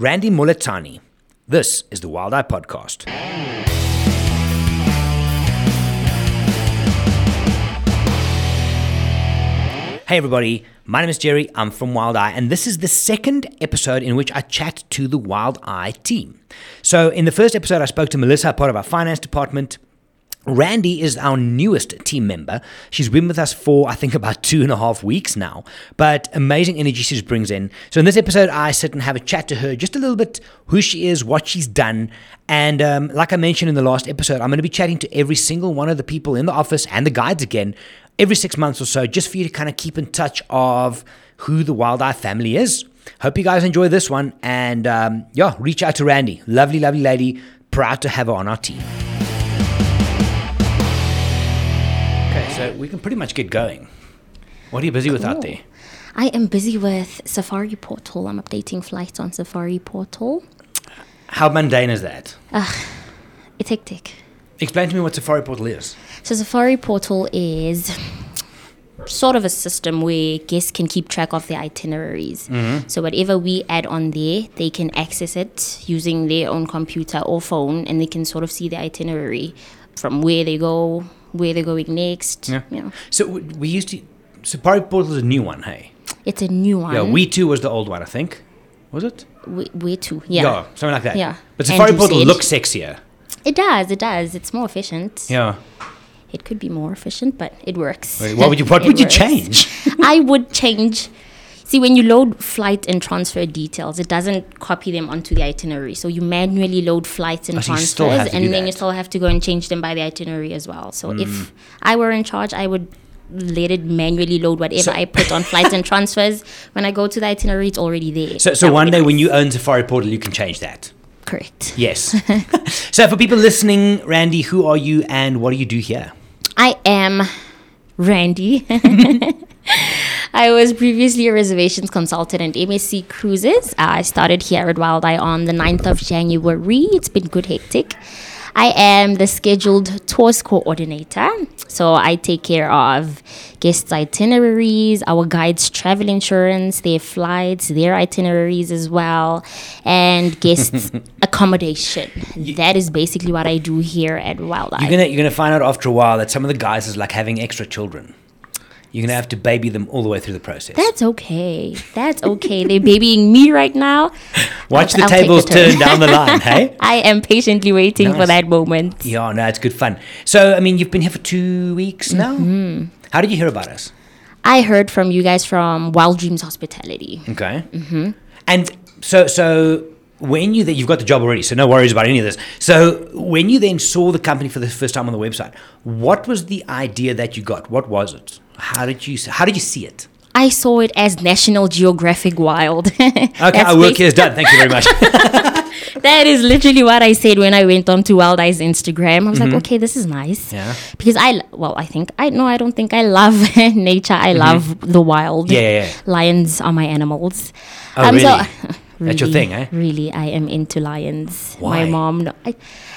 Randy Moletsane. This is the Wild Eye Podcast. Hey everybody, my name is Gerry. I'm from Wild Eye, and this is the second episode in which I chat to the Wild Eye team. So, in the first episode, I spoke to Melissa, part of our finance department. Randy is our newest team member. She's been with us for, I think, about two and a half weeks now, but amazing energy she just brings in. So, in this episode, I sit and have a chat to her just a little bit who she is, what she's done. And um, like I mentioned in the last episode, I'm going to be chatting to every single one of the people in the office and the guides again every six months or so, just for you to kind of keep in touch of who the Wild Eye family is. Hope you guys enjoy this one. And um, yeah, reach out to Randy. Lovely, lovely lady. Proud to have her on our team. We can pretty much get going. What are you busy with out there? I am busy with Safari Portal. I'm updating flights on Safari Portal. How mundane is that? It's hectic. Explain to me what Safari Portal is. So Safari Portal is sort of a system where guests can keep track of their itineraries. Mm-hmm. So whatever we add on there, they can access it using their own computer or phone, and they can sort of see the itinerary from where they go, where they're going next. Yeah. You know, So we we used to. Safari Portal is a new one, hey? it's a new one. Yeah, We Too was the old one, I think. Was it? we, where to? Yeah. something like that. Yeah. But Safari Andrew Portal said- looks sexier. It does. It does. It's more efficient. Yeah. It could be more efficient, but it works. Wait, What would you What would you works. change? I would change. See, when you load flight and transfer details, it doesn't copy them onto the itinerary. So you manually load flights and Oh, so transfers, still have to and then you still have to go and change them by the itinerary as well. So Mm. if I were in charge, I would let it manually load whatever So- I put on flights and transfers. When I go to the itinerary, it's already there. So, so That one day when you own Safari Portal, you can change that. correct. Yes. so for people listening, Randy, who are you and what do you do here? I am Randy. I was previously a reservations consultant at MSC Cruises. I started here at Wild Eye on the 9th of January. It's been good hectic. I am the scheduled tours coordinator. So I take care of guests' itineraries, our guides' travel insurance, their flights, their itineraries as well, and guests' accommodation. That is basically what I do here at Wild Eye. You're gonna you're gonna find out after a while that some of the guys is like having extra children. You're gonna have to baby them all the way through the process. That's okay. That's okay. They're babying me right now. Watch I'll- the I'll tables turn. turn down the line, hey? I am patiently waiting for that moment. Yeah, no, it's good fun. So, I mean, you've been here for two weeks now. Mm-hmm. How did you hear about us? I heard from you guys from Wild Dreams Hospitality. Okay. Mm-hmm. And so, so when you that you've got the job already, so no worries about any of this. So, when you then saw the company for the first time on the website, what was the idea that you got? What was it? How did you how did you see it? I saw it as National Geographic Wild. Okay, our work is done. Thank you very much. That is literally what I said when I went on to Wild Eye's Instagram. I was like, okay, this is nice. Mm-hmm. Yeah. Because I, well, I think, I no, I don't think I love nature. I love the wild. Mm-hmm. Yeah, yeah, yeah. Lions are my animals. Oh, really? That's your thing, eh? Really, I am into lions. Why? My mom, no, I,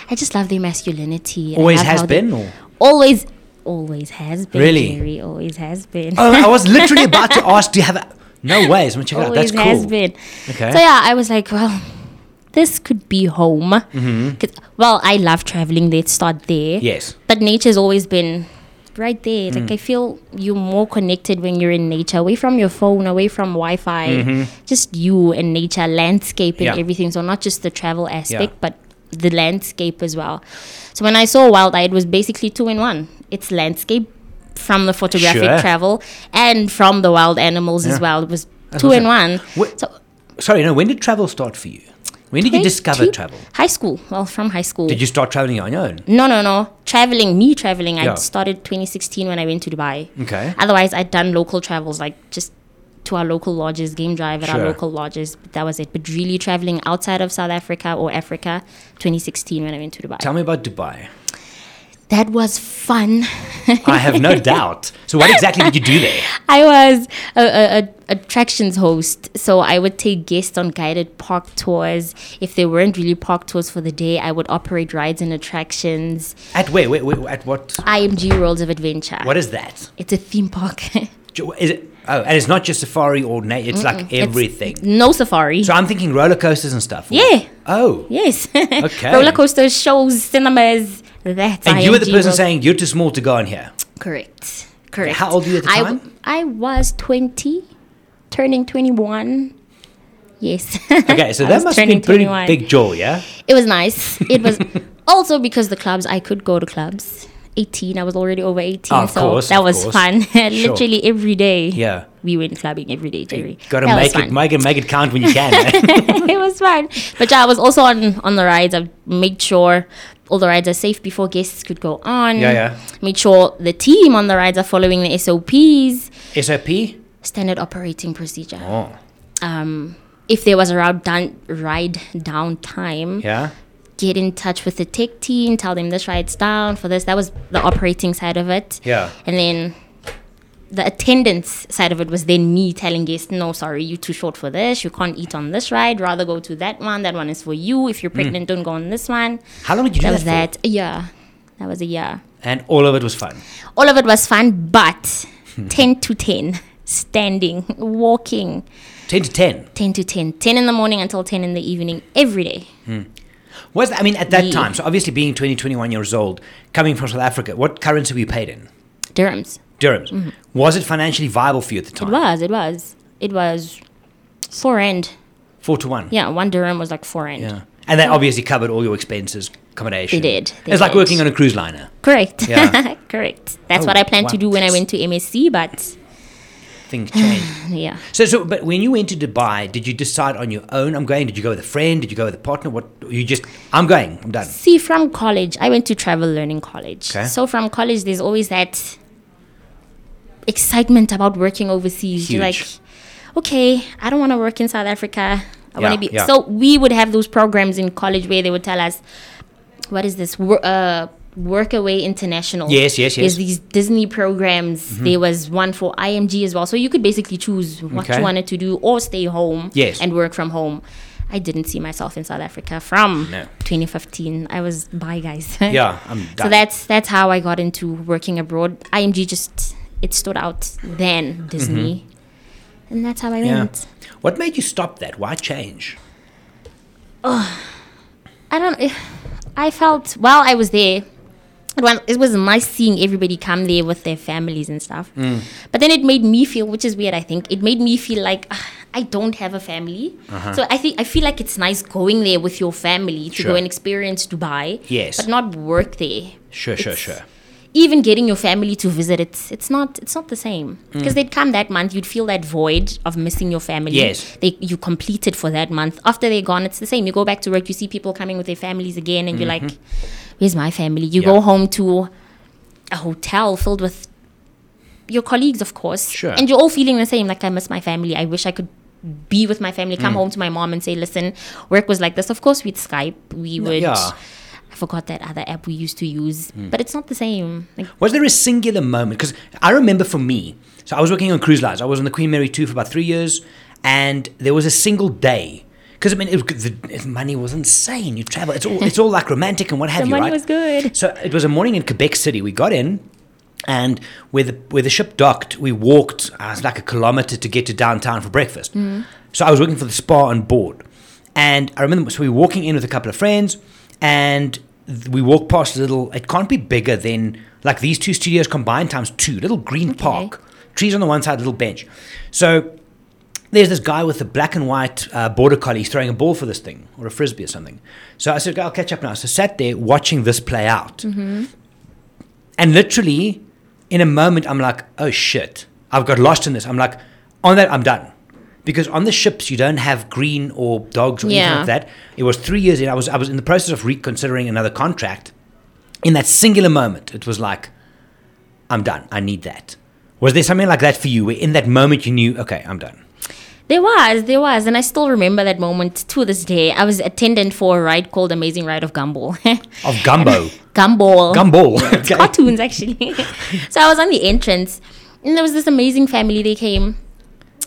I just love their masculinity. Always has they- been, or Always, always has been. Really? Gerry, always has been. oh, I was literally about to ask. Do you have a? No ways. I'm gonna check it out. That's cool. has been. Okay. So yeah, I was like, well, this could be home. Mm-hmm. Well, I love traveling. Let's start there. Yes. But nature's always been right there. Mm. Like I feel you're more connected when you're in nature, away from your phone, away from Wi-Fi. Just you and nature, landscape, and Mm-hmm. Yeah. everything. So not just the travel aspect, Yeah. but the landscape as well. So when I saw Wild Eye, it was basically two in one. It's landscape from the photographic Sure. travel and from the wild animals Yeah. as well. It was That's two in one. Wh- So Sorry, no. When did travel start for you? When did you discover travel? High school. Well, from high school. Did you start traveling on your own? No, no, no. Traveling, me traveling. Yeah. I started 2016 when I went to Dubai. Okay. Otherwise, I'd done local travels, like just to our local lodges, game drive at Sure. our local lodges. But that was it. But really traveling outside of South Africa or Africa, 2016 when I went to Dubai. Tell me about Dubai. That was fun. I have no doubt. So, what exactly did you do there? I was a, a, a attractions host, so I would take guests on guided park tours. If there weren't really park tours for the day, I would operate rides and attractions. At where? where, where at what? IMG Worlds of Adventure. What is that? It's a theme park. Is it? Oh, and it's not just safari or na- it's like It's everything. no safari. so I'm thinking roller coasters and stuff. Yeah. Oh. yes. Okay. Roller coasters, shows, cinemas. That's And you were the person World- saying you're too small to go in here. Correct. Correct. How old were you at the I, time? I was 20, turning 21. Yes. Okay, so that must have been pretty 21. big jaw, yeah? It was nice. It was also because the clubs, I could go to clubs. 18, I was already over 18. Oh, so course, that was course. fun. Literally every day. Yeah. We went clubbing every day, Gerry. Gotta make it, make it, make it count when you can. eh? it was fun. But yeah, I was also on on the rides. I made sure all the rides are safe before guests could go on. Yeah, yeah. Made sure the team on the rides are following the SOPs, SOP? standard operating procedure. Oh, Um, if there was a ride down, ride down time, yeah. Get in touch with the tech team, tell them this ride's down for this. That was the operating side of it. Yeah. And then the attendance side of it was then me telling guests, no, sorry, you're too short for this. You can't eat on this ride. Rather go to that one. That one is for you. If you're mm. pregnant, don't go on this one. How long did you That do was that, for? that. Yeah. That was a year. And all of it was fun. All of it was fun, but hmm. 10 to 10, standing, walking, 10 to 10. 10 to 10, 10 in the morning until 10 in the evening, every day. Hmm. Was that, I mean, at that Yeah. time, so obviously being 20, 21 years old, coming from South Africa, what currency were you paid in? Dirhams. Dirhams. Was it financially viable for you at the time? Mm-hmm. It was, it was. It was four end. Four to one. Yeah, one dirham was like four end. Yeah. And they obviously covered all your expenses, accommodation. They did, they it's like working on a cruise liner. Correct. Yeah. Correct. That's Oh, what I planned to do when I went to MSC, but Things change. yeah. so, so, but when you went to Dubai, did you decide on your own? I'm going. Did you go with a friend? Did you go with a partner? What? You just, I'm going. I'm done. See, from college, I went to travel learning college. Okay. So from college, there's always that excitement about working overseas. You're like, Huge. okay, I don't want to work in South Africa. I want to be. yeah. So we would have those programs in college where they would tell us, what is this? Uh, Workaway International. Yes, yes, yes. There's these Disney programs. There was one for IMG as well. So you could basically choose what Okay. you wanted to do or stay home Yes. and work from home. I didn't see myself in South Africa from No. 2015. I was bye, guys. Yeah, I'm done. so that's that's how I got into working abroad. IMG just it stood out then Disney, and that's how I Mm-hmm. yeah. went. What made you stop that? Why change? Oh, I don't. I felt while I was there. It was, it was nice seeing everybody come there with their families and stuff. Mm. But then it made me feel, which is weird, I think, it made me feel like ah, I don't have a family. Uh-huh. So I think I feel like it's nice going there with your family to Sure. go and experience Dubai. Yes. But not work there. Sure, sure, sure. Even getting your family to visit it's it's not it's not the same Mm. because they'd come that month you'd feel that void of missing your family Yes. they you completed for that month after they're gone it's the same you go back to work you see people coming with their families again and you're like where's my family you Mm-hmm. Yeah. go home to a hotel filled with your colleagues of course Sure. and you're all feeling the same like i miss my family i wish i could be with my family Mm. come home to my mom and say listen work was like this of course we'd skype we would yeah. Forgot that other app we used to use, Hmm. but it's not the same. Like, Was there a singular moment? Because I remember for me, so I was working on cruise lines. I was on the Queen Mary 2 for about three years, and there was a single day. Because I mean, it, the the money was insane. You travel, it's all it's all like romantic and what have the you, money right? was good. So it was a morning in Quebec City. We got in, and where the where the ship docked, we walked uh, like a kilometer to get to downtown for breakfast. So I was working for the spa on board, and I remember so we were walking in with a couple of friends, and we walk past a little. It can't be bigger than like these two studios combined times two. Little green park, trees on the one side, little bench. So there's this guy with a black and white uh, border collie he's throwing a ball for this thing or a frisbee or something. So I said, I'll catch up now. So I sat there watching this play out. And literally, in a moment, I'm like, oh shit, I've got lost in this. I'm like, on that, I'm done. Because on the ships, you don't have green or dogs or anything Yeah. like that. It was three years in. I was, I was in the process of reconsidering another contract. In that singular moment, it was like, I'm done. I need that. Was there something like that for you where in that moment you knew, okay, I'm done? There was, there was, and I still remember that moment to this day. I was attendant for a ride called Amazing Ride of Gumball. Of gumbo. Gumball. Gumball. Cartoons actually. so I was on the entrance, and there was this amazing family. They came.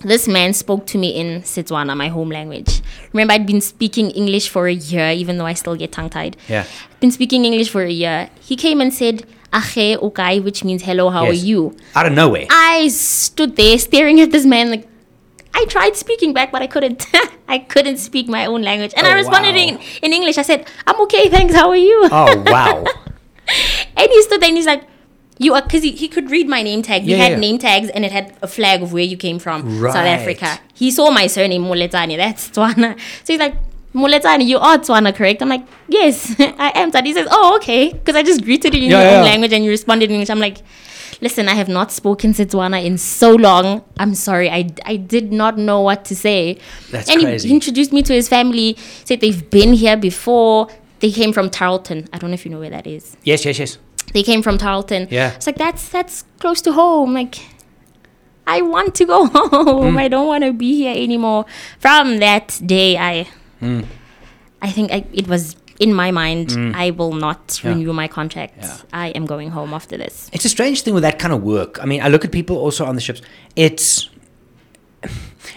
This man spoke to me in Setswana, my home language. Remember, I'd been speaking English for a year, even though I still get tongue tied. Yeah. Been speaking English for a year. He came and said, Ache ukai, which means hello, how Yes. are you? Out of nowhere. I stood there staring at this man like I tried speaking back, but I couldn't. I couldn't speak my own language, and I Oh, responded wow. in, in English. I said, "I'm okay, thanks. How are you?" Oh wow. and he stood there and he's like, "You are," because he, he could read my name tag. We Yeah, had yeah. name tags, and it had a flag of where you came from, Right. South Africa. He saw my surname Moletsane. That's Tswana. So he's like. Moletsane, you are Tswana, correct? I'm like, yes, I am. Tswana. He says, oh, okay. Because I just greeted you in Yeah, your own language and you responded in English. I'm like, listen, I have not spoken Setswana in so long. I'm sorry. I, I did not know what to say. That's and crazy. He, introduced me to his family, said they've been here before. They came from Tarlton. I don't know if you know where that is. yes, yes, yes. They came from Tarlton. Yeah. It's like, that's, that's close to home. Like, I want to go home. Mm. I don't want to be here anymore. From that day, I, mm. I think I, it was in my mind, mm. I will not Yeah. renew my contract. Yeah. I am going home after this. It's a strange thing with that kind of work. I mean, I look at people also on the ships. It's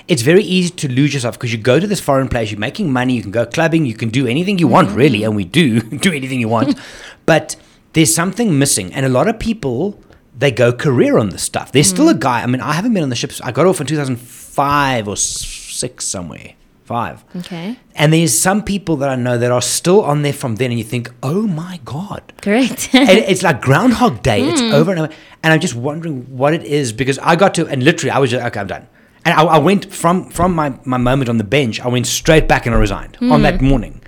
it's very easy to lose yourself because you go to this foreign place, you're making money, you can go clubbing, you can do anything you want, really, and we do do anything you want. but there's something missing, and a lot of people they go career on this stuff. There's still a mm. guy. I mean, I haven't been on the ships. I got off in 2005 or six somewhere, five. Okay. And there's some people that I know that are still on there from then, and you think, oh my god, Correct. and it's like Groundhog Day. It's hmm. over and over. And I'm just wondering what it is because I got to, and literally, I was just, okay, I'm done. And I, I went from from my, my moment on the bench, I went straight back and I resigned on hmm. that morning.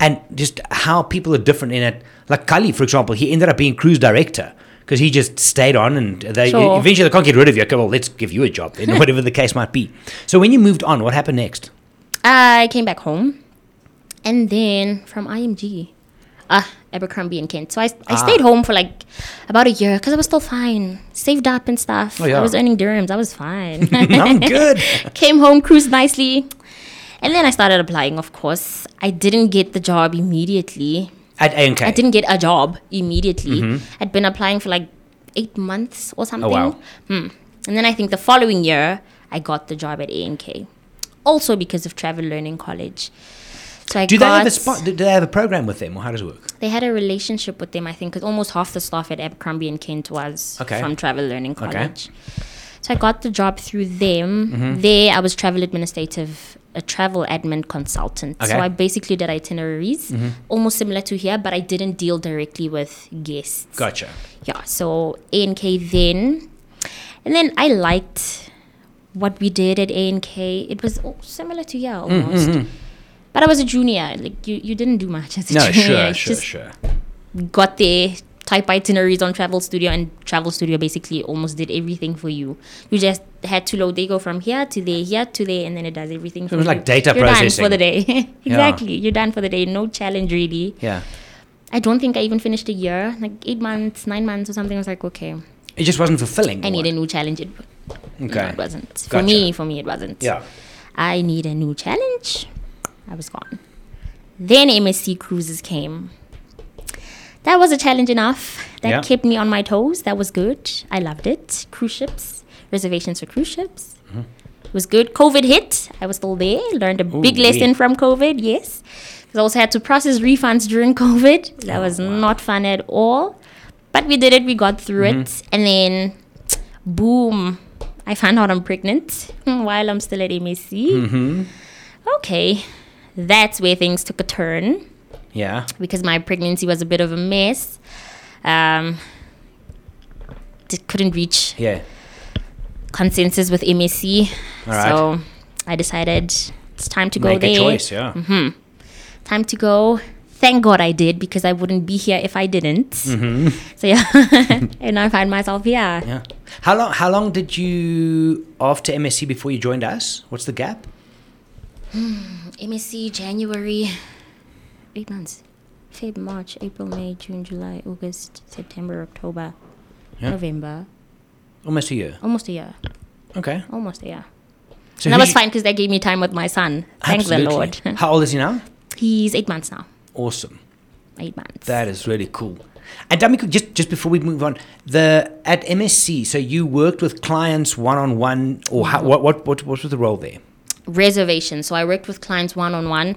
And just how people are different in it. Like Kali, for example, he ended up being cruise director because he just stayed on and they Sure. eventually they can't get rid of you. Okay, well, let's give you a job then, whatever the case might be. So when you moved on, what happened next? I came back home, and then from IMG, ah, Abercrombie and Kent. So I, I Ah. stayed home for like about a year because I was still fine, saved up and stuff. Oh, yeah. I was earning dirhams. I was fine. I'm good. came home, cruised nicely, and then I started applying. Of course, I didn't get the job immediately. At A&K. I didn't get a job immediately. I'd been applying for like eight months or something. Mm-hmm. Oh, wow. Hmm. And then I think the following year, I got the job at A&K. Also because of Travel Learning College. So I Do they have a spot? Do they have a program with them, or how does it work? They had a relationship with them, I think, because almost half the staff at Abercrombie and Kent was Okay. from Travel Learning Okay. College. So I got the job through them. Mm-hmm. There, I was travel administrative, a travel admin consultant. Okay. Mm-hmm. So I basically did itineraries, mm-hmm. almost similar to here, but I didn't deal directly with guests. Gotcha. Yeah, so A&K then. And then I liked what we did at A&K. It was similar to here mm, almost. Mm, mm. But I was a junior. Like you, you didn't do much as a No, junior. sure, sure, sure. got there, type itineraries on Travel Studio, and Travel Studio basically almost did everything for you. You just had to load. They go from here to there, here to there, and then it does everything. for was you. like data You're done processing. for the day. exactly, you're done for the day. No challenge really. Yeah. I don't think I even finished a year, like eight months, nine months or something. I was like, okay, It just wasn't fulfilling. I need a new challenge. It, no, Okay. it wasn't. For me, for me, it wasn't. Yeah. I need a new challenge. I was gone. Then MSC Cruises came. That was a challenge enough. That Yeah. kept me on my toes. That was good. I loved it. Cruise ships, reservations for cruise ships. Mm-hmm. It was good. COVID hit. I was still there. Learned a big Ooh-wee. lesson from COVID. Yes. 'Cause I also had to process refunds during COVID. That Oh, was not fun at all. But we did it. We got through Mm-hmm. it. And then, boom, I found out I'm pregnant while I'm still at MSC. Mm-hmm. Okay, that's where things took a turn Yeah. because my pregnancy was a bit of a mess. Um, couldn't reach Yeah. consensus with MSC, right. so I decided it's time to go Make there. a choice. Yeah. Time to go. Thank God I did because I wouldn't be here if I didn't. Mm-hmm. So yeah, and I find myself here. Yeah. How long? How long did you after MSC before you joined us? What's the gap? MSC January, eight months. Feb, March, April, May, June, July, August, September, October, Yeah. November. Almost a year. Almost a year. Okay. Almost a year. So and that was fine because that gave me time with my son. Thank the Lord. How old is he now? He's eight months now. Awesome. Eight months. That is really cool. And tell just just before we move on, the at MSC, so you worked with clients one on one, or how, mm. what, what what what was the role there? Reservations. So I worked with clients one on one,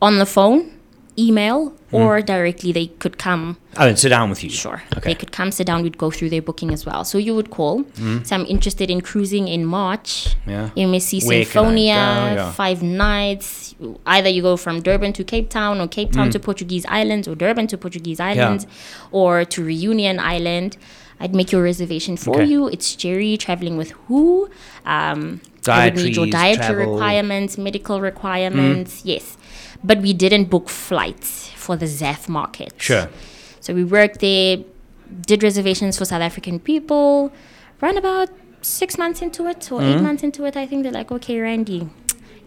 on the phone, email hmm. or directly they could come Oh, and sit down with you. Sure. Okay. They could come sit down, we'd go through their booking as well. So you would call. Hmm. So I'm interested in cruising in March. Yeah. MSC Where can I Sinfonia. Yeah. five nights. Either you go from Durban to Cape Town or Cape Town hmm. to Portuguese Islands or Durban to Portuguese Islands or to Reunion Island. I'd make your reservation for Okay. you. It's Gerry traveling with who? Um, I would need your dietary travel. requirements, medical requirements. Yes. But we didn't book flights for the ZAF market. Sure. So we worked there, did reservations for South African people. Ran about six months into it or Mm-hmm. eight months into it, I think they're like, okay, Randy,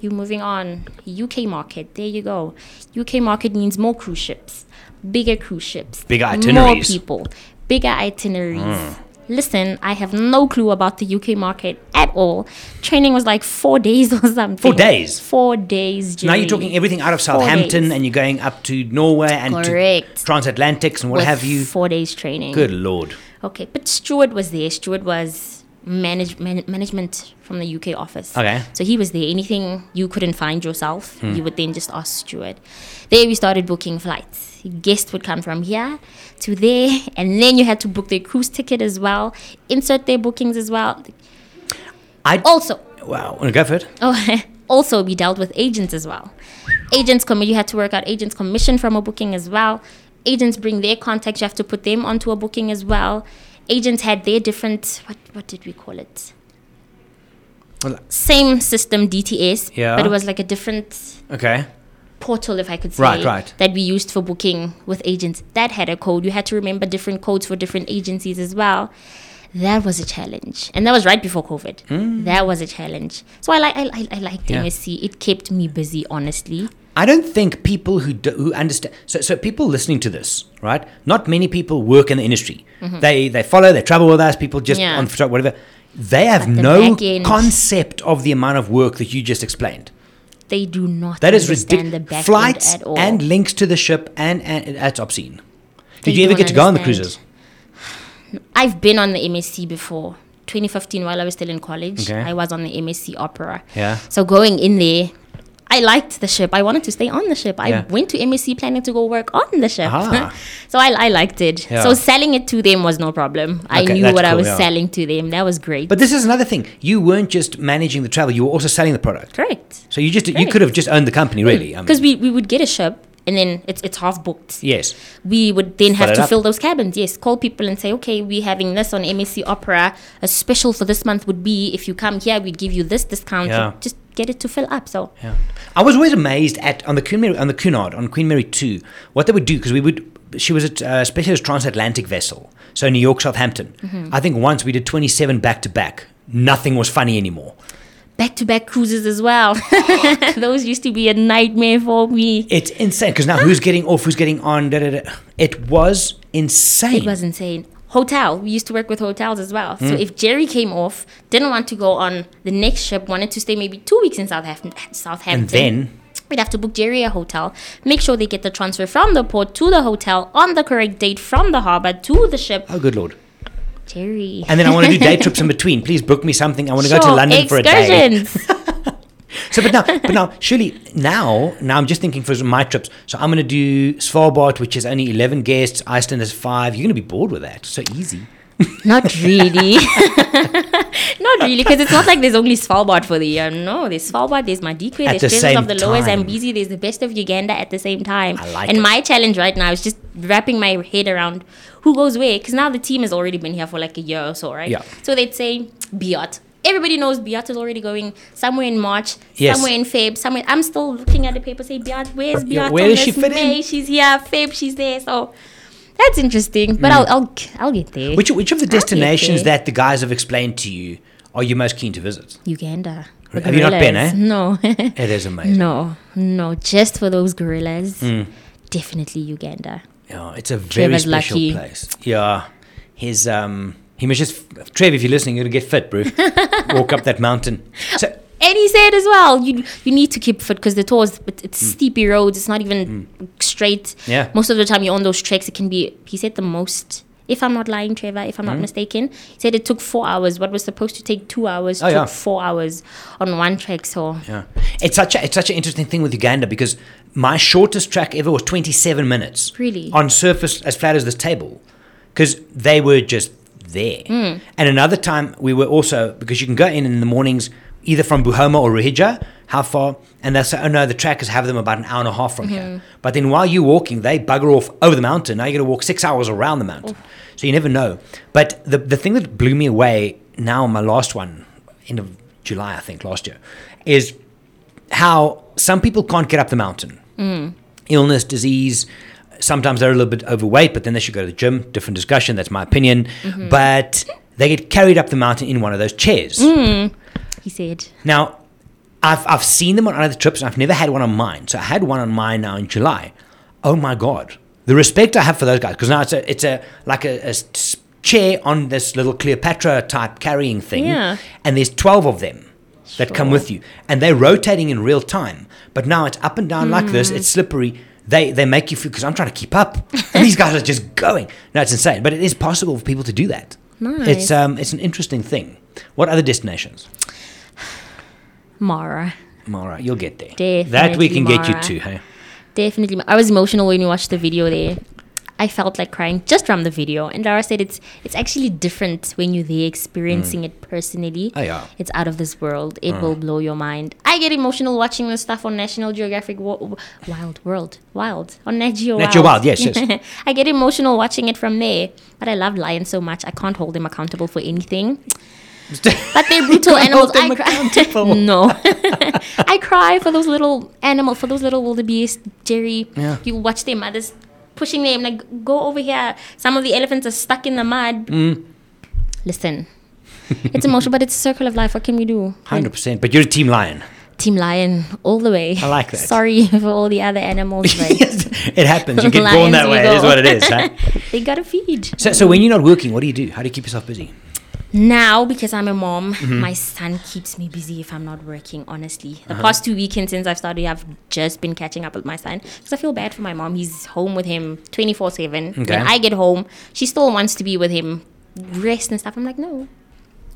you're moving on. UK market, there you go. UK market means more cruise ships, bigger cruise ships, Bigger itineraries. Mm. people, bigger itineraries. Listen, I have no clue about the UK market at all. Training was like four days or something. Four days? Four days. Now you're talking everything out of Southampton and you're going up to Norway and Correct. transatlantics and what With have you. Four days training. Good lord. Okay, but Stuart was there. Stuart was manage, man, management from the UK office. Okay. So he was there. Anything you couldn't find yourself, hmm. you would then just ask Stuart. There we started booking flights. Guests would come from here to there, and then you had to book their cruise ticket as well, insert their bookings as well. I Also, wow. To go for it? Oh, also we dealt with agents as well. Agents commission, you had to work out agents commission from a booking as well. Agents bring their contacts, you have to put them onto a booking as well. Agents had their different what what did we call it? Well- Same system DTS, Yeah. but it was like a different Okay. portal, if I could say, Right, right. that we used for booking with agents. That had a code. You had to remember different codes for different agencies as well. That was a challenge, and that was right before COVID. Mm. That was a challenge. So I like I, I, I liked. Yeah. MSC. It kept me busy, honestly. I don't think people who do, who understand so so people listening to this, right? Not many people work in the industry. They they follow, they travel with us. People just Mm-hmm. Yeah. on whatever. They have the no concept of the amount of work that you just explained. They do not That is ridiculous. Flights at all. and links to the ship, and, and that's obscene. They Did you ever get to go on the cruises? I've been on the MSC before. 2015, while I was still in college, Okay. I was on the MSC Opera. Yeah. So going in there, I liked the ship. I wanted to stay on the ship. I Yeah. went to MSC planning to go work on the ship. Ah. so I, I liked it. Yeah. So selling it to them was no problem. I Okay, knew what I was yeah. selling to them. That was great. But this is another thing. You weren't just managing the travel; you were also selling the product. Correct. So you just you could have just owned the company, really. I mean, Because we, we would get a ship and then it's, it's half booked. yes, we would then Fill have to up. fill those cabins. Yes, call people and say, okay, we're having this on MSC Opera. A special for this month would be if you come here, we'd give you this discount. Yeah. Just get it to fill up. So Yeah, I was always amazed at on the Queen Mary, on the Cunard on Queen Mary two what they would do because we would she was a uh, specialist transatlantic vessel so New York Southampton Mm-hmm. I think once we did twenty seven back to back nothing was funny anymore back to back cruises as well. those used to be a nightmare for me. it's insane because now who's getting off who's getting on da, da, da. it was insane It was insane. Hotel. We used to work with hotels as well. Hmm. So if Gerry came off, didn't want to go on the next ship, wanted to stay maybe two weeks in Southampton, Southampton and then We'd have to book Gerry a hotel, make sure they get the transfer from the port to the hotel on the correct date from the harbor to the ship. oh good lord Gerry. and then I want to do day trips in between please book me something I want to go to Sure, London for a day excursions. So, but now, but now, surely now, now I'm just thinking for my trips. So I'm going to do Svalbard, which is only 11 guests. Iceland is five. You're going to be bored with that. So easy. not really. not really, because it's not like there's only Svalbard for the year. No, there's Svalbard, there's Madikwe, there's the same of the Lower. Zambezi, there's the best of Uganda at the same time. I like and it. my challenge right now is just wrapping my head around who goes where, because now the team has already been here for like a year or so, right? Yeah. So they'd say Biot. Everybody knows Biat is already going somewhere in March, Yes. somewhere in Feb, somewhere. I'm still looking at the paper, say Biat, where's Biat? Yeah, where she fit in? She's here, Feb, she's there. So that's interesting, but I'll, I'll I'll get there. Mm. Which, which of the I'll destinations that the guys have explained to you are you most keen to visit? Uganda. Have you not been, eh? No. It is amazing. no, no. Just for those gorillas, Mm. definitely Uganda. Yeah, it's a very Trevor's special lucky. place. Yeah, his um, he must just Trev. If you're listening, you're gonna get fit, bro. Walk up that mountain. So And he said as well, you you need to keep fit because the tours, but it's steepy roads. It's not even straight. Mm. Yeah. Most of the time you're on those treks, it can be. He said the most. If I'm not lying, Trevor, if I'm not Mm. mistaken, he said it took four hours. What was supposed to take two hours Oh, took yeah. four hours on one trek. So Yeah, it's such a it's such an interesting thing with Uganda because my shortest track ever was 27 minutes. Really? On surface as flat as this table. Because they were just there. Hmm. And another time we were also, because you can go in in the mornings either from Buhoma or Ruhija, how far? And they'll say, oh no, the trackers have them about an hour and a half from Mm-hmm. here. But then while you're walking, they bugger off over the mountain. Now you got to walk six hours around the mountain. So you never know. But the, the thing that blew me away now, my last one, end of July, I think, last year, is how some people can't get up the mountain. Illness, disease. Sometimes they're a little bit overweight, but then they should go to the gym. Different discussion. That's my opinion. But they get carried up the mountain in one of those chairs. He said. Now, I've, I've seen them on other trips, and I've never had one on mine. So I had one on mine now in July. Oh my God. The respect I have for those guys, because now it's a, it's a like a, a chair on this little Cleopatra type carrying thing. Yeah. And there's 12 of them that come with you. And they're rotating in real time. But now it's up and down like this, Hmm. it's slippery. They, they make you feel, because I'm trying to keep up. And these guys are just going. No, it's insane. But it is possible for people to do that. Nice. It's, um, it's an interesting thing. What other destinations? Mara. Mara, you'll get there. Definitely that we can get you Mara. to, hey? Definitely. I was emotional when we watched the video there. I felt like crying just from the video. And Lara said it's it's actually different when you're there experiencing it personally. Oh, yeah. It's out of this world. It will blow your mind. I get emotional watching this stuff on National Geographic Wo- Wild World. Wild. On Nat Geo Nat Geo Wild, yes, yes. I get emotional watching it from there. But I love lions so much. I can't hold them accountable for anything. But they're brutal animals. I cry. no, I cry for those little animals, for those little wildebeest. Gerry, Yeah. you watch their mothers pushing them like, go over here. Some of the elephants are stuck in the mud. Mm. Listen, it's emotional, but it's a circle of life. What can we do? 100%. But you're a team lion. Team lion all the way. I like that. Sorry for all the other animals, but it happens. You get born that way. It is what it is. Huh? they gotta feed. So, so when you're not working, what do you do? How do you keep yourself busy? Now, because I'm a mom, Mm-hmm. my son keeps me busy if I'm not working, honestly. The past two weekends since I've started, I've just been catching up with my son because I feel bad for my mom. He's home with him 24 7. When I get home, she still wants to be with him, rest and stuff. I'm like, no.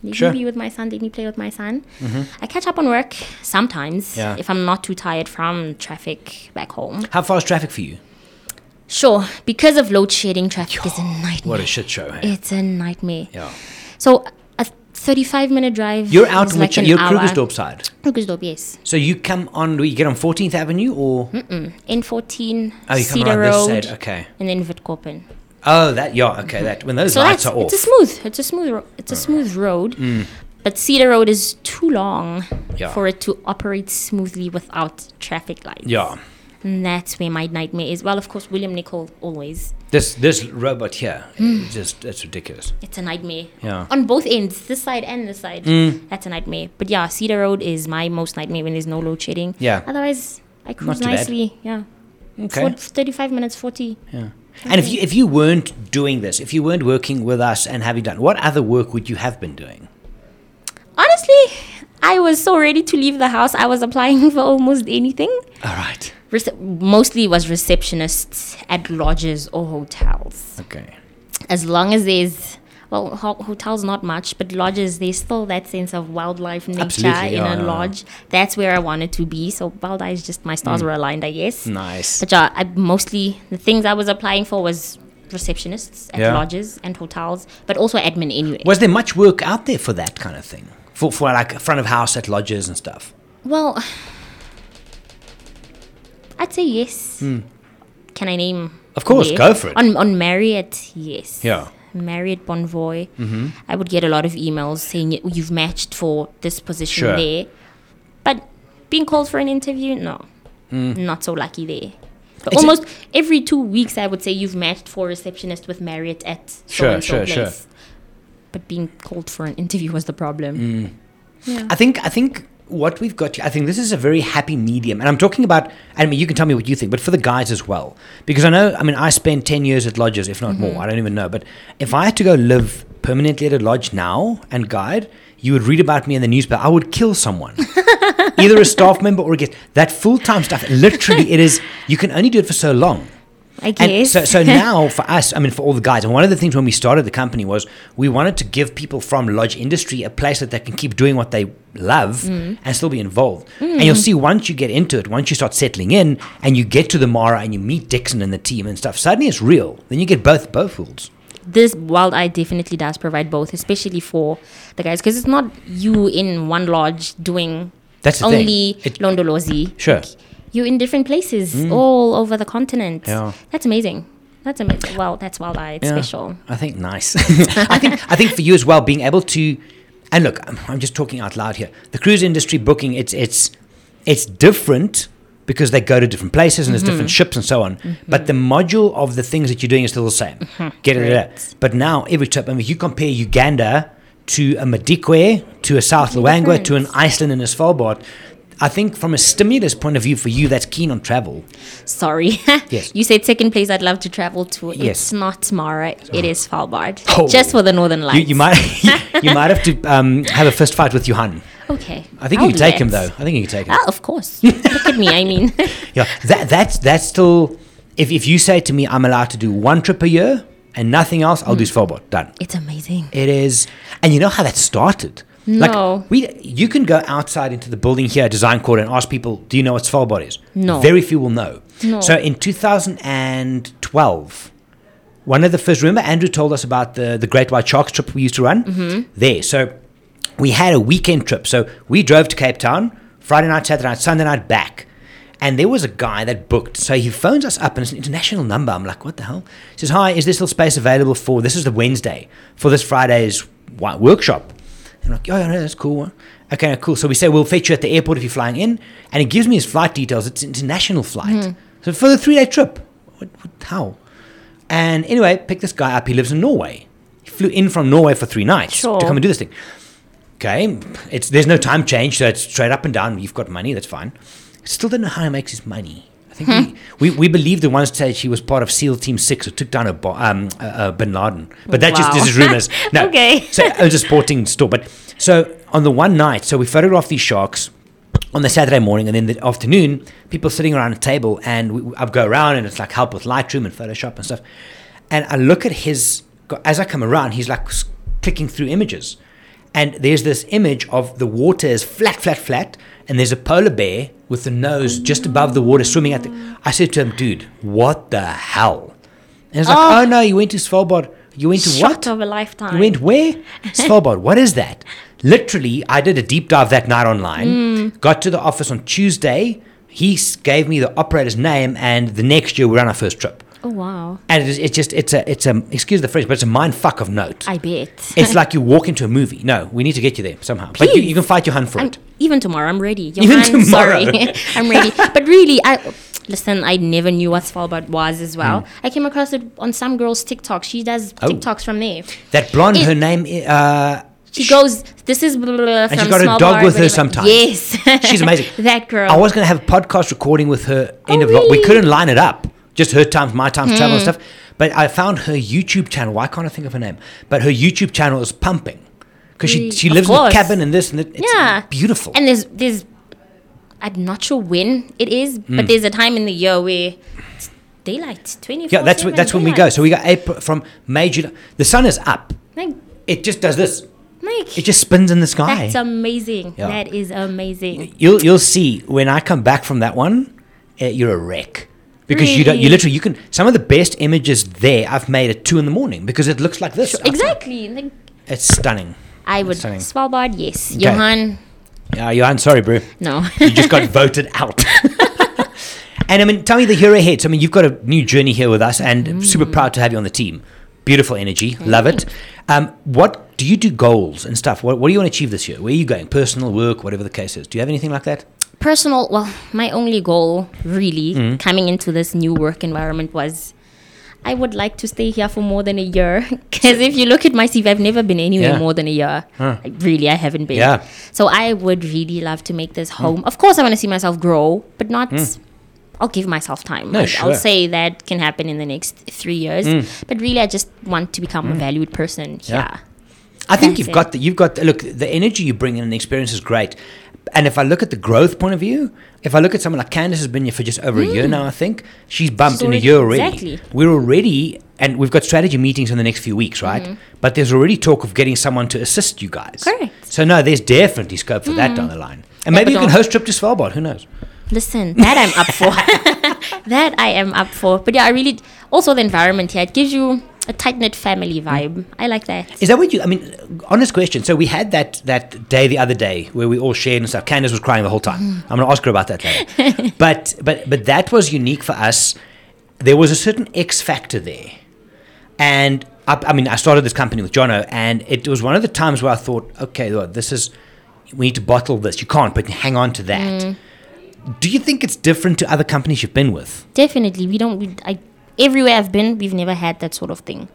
Let Sure. me be with my son. Let me play with my son. I catch up on work sometimes Yeah. if I'm not too tired from traffic back home. How far is traffic for you? Sure, because of load shedding, traffic is a nightmare. What a shit show. Hey? It's a nightmare. Yeah. So a 35 minute drive. You're out in like which you're. Krugersdorp side. Krugersdorp, yes. So you come on, you get on 14th Avenue or? N14, Oh, you come Cedar around Road, this side. Okay. and then Witkoppen. Oh, that, yeah, okay. That When those So lights are it's a smooth. It's a smooth. Ro- it's a smooth road. But Cedar Road is too long Mm. Yeah. for it to operate smoothly without traffic lights. Yeah. And that's where my nightmare is. Well, of course, William Nicol always. This this robot here, it's just, that's ridiculous. It's a nightmare. Yeah. On both ends, this side and this side. Mm. That's a nightmare. But yeah, Cedar Road is my most nightmare when there's no load shedding. Yeah. Otherwise, I cruise too bad. nicely. Yeah. Okay. For 35 minutes, 40. Yeah. And if you if you weren't doing this, if you weren't working with us and having done, what other work would you have been doing? Honestly, I was so ready to leave the house. I was applying for almost anything. All right. Rece- mostly was receptionists at lodges or hotels. Okay. As long as there's well, ho- hotels not much, but lodges there's still that sense of wildlife nature Absolutely, in yeah, a yeah. lodge. That's where I wanted to be. So Wild Eye is just my stars mm. were aligned, I guess. Nice. But yeah, I mostly the things I was applying for was receptionists at Yeah. lodges and hotels, but also admin anyway. Was there much work out there for that kind of thing? For, for like front of house at lodges and stuff? Well, I'd say yes. Can I name? Of course, where? go for it. On on Marriott, yes. Yeah. Marriott Bonvoy. Mm-hmm. I would get a lot of emails saying you've matched for this position Sure. there, but being called for an interview, no, Hmm. not so lucky there. But It's a- almost every two weeks, I would say you've matched for receptionist with Marriott at so Sure, and so sure, sure. But being called for an interview was the problem. Hmm. Yeah. I think I think what we've got. Here, I think this is a very happy medium, and I'm talking about. I mean, you can tell me what you think, but for the guys as well, because I know. I mean, I spent ten years at lodges, if not Mm-hmm. more. I don't even know. But if I had to go live permanently at a lodge now and guide, you would read about me in the newspaper. I would kill someone, either a staff member or a guest. That full time stuff. Literally, it is. You can only do it for so long. I guess. so, so now for us, I mean, for all the guys, and one of the things when we started the company was we wanted to give people from lodge industry a place that they can keep doing what they love Mm. and still be involved. And you'll see once you get into it, once you start settling in, and you get to the Mara and you meet Dixon and the team and stuff, suddenly it's real. Then you get both both worlds. this wild eye definitely does provide both, especially for the guys, because it's not you in one lodge doing That's thing. only It- londolozi. Sure. You're in different places mm. all over the continent. Yeah. That's amazing. That's amazing. Well, that's wild eye. It's Yeah. special. I think nice. I think I think for you as well, being able to, and look, I'm, I'm just talking out loud here. The cruise industry booking, it's it's it's different because they go to different places and there's mm-hmm. different Mm-hmm. ships and so on. Mm-hmm. But the module of the things that you're doing is still the same. Mm-hmm. Get it? But now every trip, I mean, if you compare Uganda to a Madikwe, to a South Luangwa, to an Iceland and a Svalbard. I think from a stimulus point of view for you that's keen on travel, Sorry. Yes. you said second place I'd love to travel to. Yes. It's not Mara. It is Svalbard. Oh. Just for the Northern Lights. you, you might you might have to um, have a fist fight with Johan. Okay. I think I'll you can take him though. I think you can take him. Oh, of course. Look at me. I mean, Yeah, that that's that's still. If if you say to me, I'm allowed to do one trip a year and nothing else, I'll do Svalbard. Done. it's amazing. It is, and you know how that started. No. Like we, you can go outside into the building here, at Design Court, and ask people, "Do you know what Svalbard is?" No. Very few will know. No. So in 2012, one of the first. Remember, Andrew told us about the the Great White Sharks trip we used to run Mm-hmm. there. So we had a weekend trip. So we drove to Cape Town Friday night, Saturday night, Sunday night back. And there was a guy that booked. So he phones us up and it's an international number. I'm like, what the hell? He says, Hi, is there still space available for this is the Wednesday for this Friday's workshop? And I'm like, oh, yeah, no, that's cool. Okay, cool. So we say, we'll fetch you at the airport if you're flying in. And he gives me his flight details. It's an international flight. Hmm. So for the three day trip. What, what, how? And anyway, pick this guy up. He lives in Norway. He flew in from Norway for three nights Sure. to come and do this thing. Okay, it's there's no time change, so it's straight up and down. You've got money, that's fine. Still don't know how he makes his money. I think we, we, we believed at one stage he was part of SEAL Team Six, who took down a um, uh, uh, Bin Laden. But that just Wow. this is rumors. No, Okay. So it was a sporting store. But so on the one night, so we photographed these sharks on the Saturday morning, and then the afternoon, people sitting around a table, and we, I go around, and it's like help with Lightroom and Photoshop and stuff. And I look at his as I come around, he's like clicking through images, and there's this image of the water is flat, flat, flat, and there's a polar bear with the nose just above the water swimming at the. I said to him, "Dude, what the hell?" And he's like, Oh. "Oh no, you went to Svalbard. You went to Shot what? of a lifetime. You went where? Svalbard. What is that? Literally, I did a deep dive that night online. Hmm. Got to the office on Tuesday. He gave me the operator's name, and the next year we ran our first trip. Oh wow. And it is, it's just it's a it's a excuse the phrase, but it's a mind fuck of note. I bet. it's like you walk into a movie. No, we need to get you there somehow. But you, you can fight Johan for I'm, it. even tomorrow, I'm ready. Even Johan, tomorrow. Sorry, I'm ready. But really, I listen. I never knew what Svalbard was as well. I came across it on some girl's TikTok. She does. Oh. TikToks from there. That blonde, It- her name. Uh, She goes, "This is blah, blah, blah, she's from got a dog with her sometimes. Yes, She's amazing. that girl. I was going to have a podcast recording with her end Oh, of lo- We? Couldn't line it up. Just her times, my times, travel and stuff. But I found her YouTube channel. Why can't I think of her name? But her YouTube channel is pumping because she, she Of lives in a cabin and this and that. It's yeah, beautiful. And there's there's, I'm not sure when it is, Hmm. but there's a time in the year where it's daylight, twenty yeah, that's that's when we go. So we got April from May, July. The sun is up. like, It just does this. like It just spins in the sky. that's amazing. Yeah. That is amazing. you'll you'll see when I come back from that one, uh, you're a wreck because you don't. You literally you can some of the best images there I've made at two in the morning because it looks like this. outside. Exactly. It's stunning. I would Stunning. Svalbard. Yes, Johan. Yeah, Johan, sorry, bro. No. You just got voted out. and I mean, tell me the year ahead. I mean, you've got a new journey here with us, and Mm. super proud to have you on the team. Beautiful energy, love it. Um, what do you do goals and stuff? What, what do you want to achieve this year? Where are you going? Personal work, whatever the case is. Do you have anything like that? Personal. Well, my only goal, really, Mm-hmm. coming into this new work environment was. I would like to stay here for more than a year. Because if you look at my CV, I've never been anywhere Yeah. more than a year. Huh. Really, I haven't been. Yeah. So I would really love to make Mm. this home. Of course, I want to see myself grow, but not. I'll give myself time. No, I'll, sure. I'll say that can happen in the next three years. Mm. But really, I just want to become a valued person here. Yeah. I think That's you've it. got the, you've got the, look the energy you bring in and the experience is great, And if I look at the growth point of view, if I look at someone like Candice has been here for just over a year mm. now, I think she's bumped She's in a year already. exactly. We're already, and we've got strategy meetings in the next few weeks, right? Mm-hmm. But there's already talk of getting someone to assist you guys. Correct. So no, there's definitely scope for that mm-hmm. down the line. And maybe you can host trip to Svalbard. Who knows? Listen, that I'm up for. that I am up for. But yeah, I really also the environment here. It gives you a tight knit family mm. vibe. I like that. Is that what you? I mean, honest question. So we had that that day the other day where we all shared and stuff. Candace was crying the whole time. Mm. I'm going to ask her about that later. but but but that was unique for us. There was a certain X factor there, and I, I mean, I started this company with Jono, and it was one of the times where I thought, okay, well, this is we need to bottle this. You can't, but hang on to that. Mm. Do you think it's different to other companies you've been with? Definitely, we don't. We, I everywhere I've been, we've never had that sort of thing.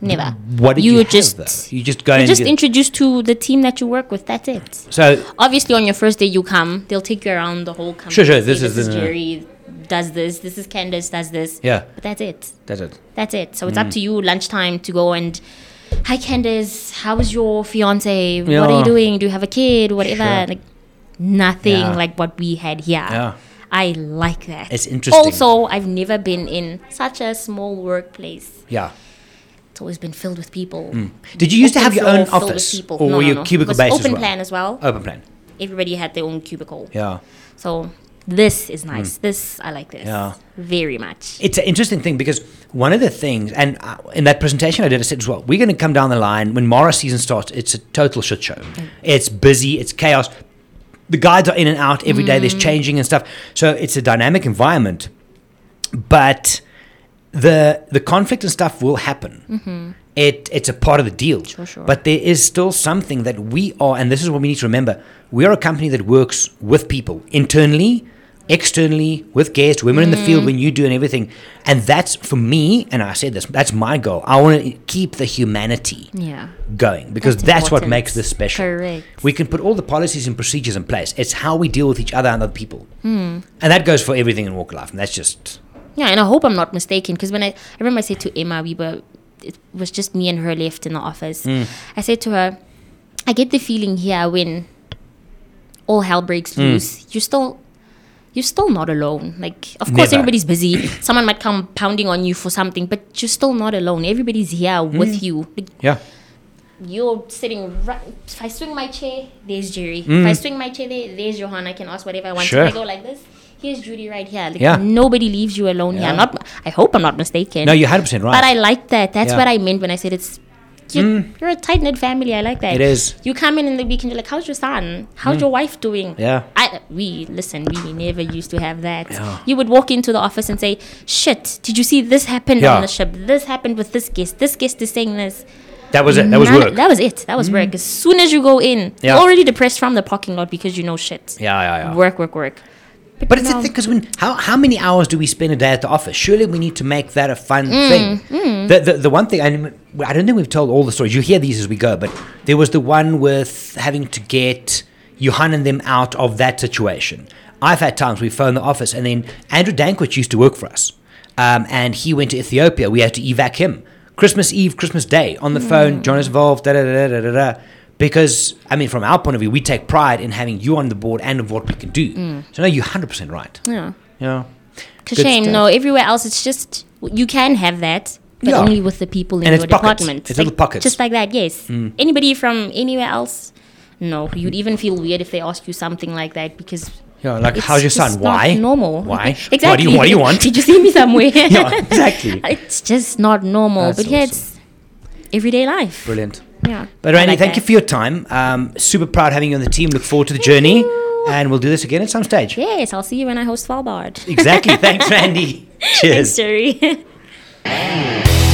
Never. What did you, you have, just though? You just go you're and just introduced to the team that you work with. That's it. so Obviously, on your first day, you come. They'll take you around the whole company. Sure, sure, say, this is the- Gerry does this. This is Candace does this. yeah, But that's it. that's it. That's it. So it's Mm. up to you lunchtime to go and. Hi Candace, how is your fiance? What are you doing? Do you have a kid? Whatever. Sure. Like nothing Yeah. like what we had here. Yeah. I like that. It's interesting. Also, I've never been in such a small workplace. Yeah. It's always been filled with people. Hmm. Did you used to have your own office, or No, were you no. cubicle based open as well? plan as well. Open plan. Everybody had their own cubicle. Yeah. So this is nice. Hmm. This I like this. Yeah. Very much. It's an interesting thing because one of the things, and uh, in that presentation I did, I said as well, we're going to come down the line when Mara season starts. It's a total shit show. Mm. It's busy. It's chaos. The guides are in and out every day. There's Mm. changing and stuff. So it's a dynamic environment, but the the conflict and stuff will happen. It it's a part of the deal. Mm-hmm. Sure, sure. But there is still something that we are, and this is what we need to remember. We are a company that works with people internally, externally, with guests, women in the Mm. field when you do and everything. And that's for me, and I said this, that's my goal. I want to keep the humanity Yeah. going because that's, That's what makes this special. Correct. We can put all the policies and procedures in place. It's how we deal with each other and other people. Hmm. And that goes for everything in walk life. And that's just, Yeah, and I hope I'm not mistaken because when I, I remember I said to Emma, we were, it was just me and her left in the office. Hmm. I said to her, I get the feeling here when all hell breaks Hmm. loose, you're still, you're still not alone. Like, of course, Never. everybody's busy. Someone might come pounding on you for something, but you're still not alone. Everybody's here Hmm. with you. Like, yeah. you're sitting right. If I swing my chair, there's Gerry. If Mm. I swing my chair there, there's Johanna. I can ask whatever I want. Sure. If I go like this, here's Judy right here. Like Yeah. nobody leaves you alone Yeah. here. Not. I hope I'm not mistaken. No, you're 100% right. But I like that. That's Yeah. what I meant when I said it's. You're, mm. you're a tight knit family. I like that. It is. You come in in the weekend. You're like, "How's your son? How's mm. your wife doing?" Yeah. I we listen. We never used to have that. Yeah. You would walk into the office and say, "Shit! Did you see this happened Yeah. on the ship? This happened with this guest. This guest is saying this." That was it. That was None- work. That was it. That was mm. work. As soon as you go in, Yeah. you're already depressed from the parking lot because you know shit. yeah, yeah, yeah. Work, work, work. But it's a no. thing because when how how many hours do we spend a day at the office? Surely we need to make that a fun Mm, thing. The, the the one thing I I don't think we've told all the stories. You hear these as we go, but there was the one with having to get Johan and them out of that situation. I've had times we phone the office, and then Andrew Dankwich used to work for us, um, and he went to Ethiopia. We had to evac him. Christmas Eve, Christmas Day, on the phone. John is involved. Da da da da da da. Because I mean, from our point of view, we take pride in having you on the board and of what we can do. Mm. So no, you're hundred percent right. Yeah. Yeah. It's a Good shame. stuff. No, everywhere else it's just you can have that, but Yeah. only with the people in And your it's pockets. department. It's little pockets. Just like that. Yes. Mm. Anybody from anywhere else? No, you'd even feel weird if they ask you something like that because. Yeah, like it's how's your son? not Why? Normal. Why? exactly. What do you What do you want? Did you see me somewhere? yeah, exactly. it's just not normal. That's but yeah, it's everyday life. Brilliant. Yeah. But Randy, like thank you for your time. Um, super proud having you on the team. Look forward to the journey, and we'll do this again at some stage. Yes, I'll see you when I host Svalbard. Exactly. Thanks, Randy. Thanks, Cheers. Gerry.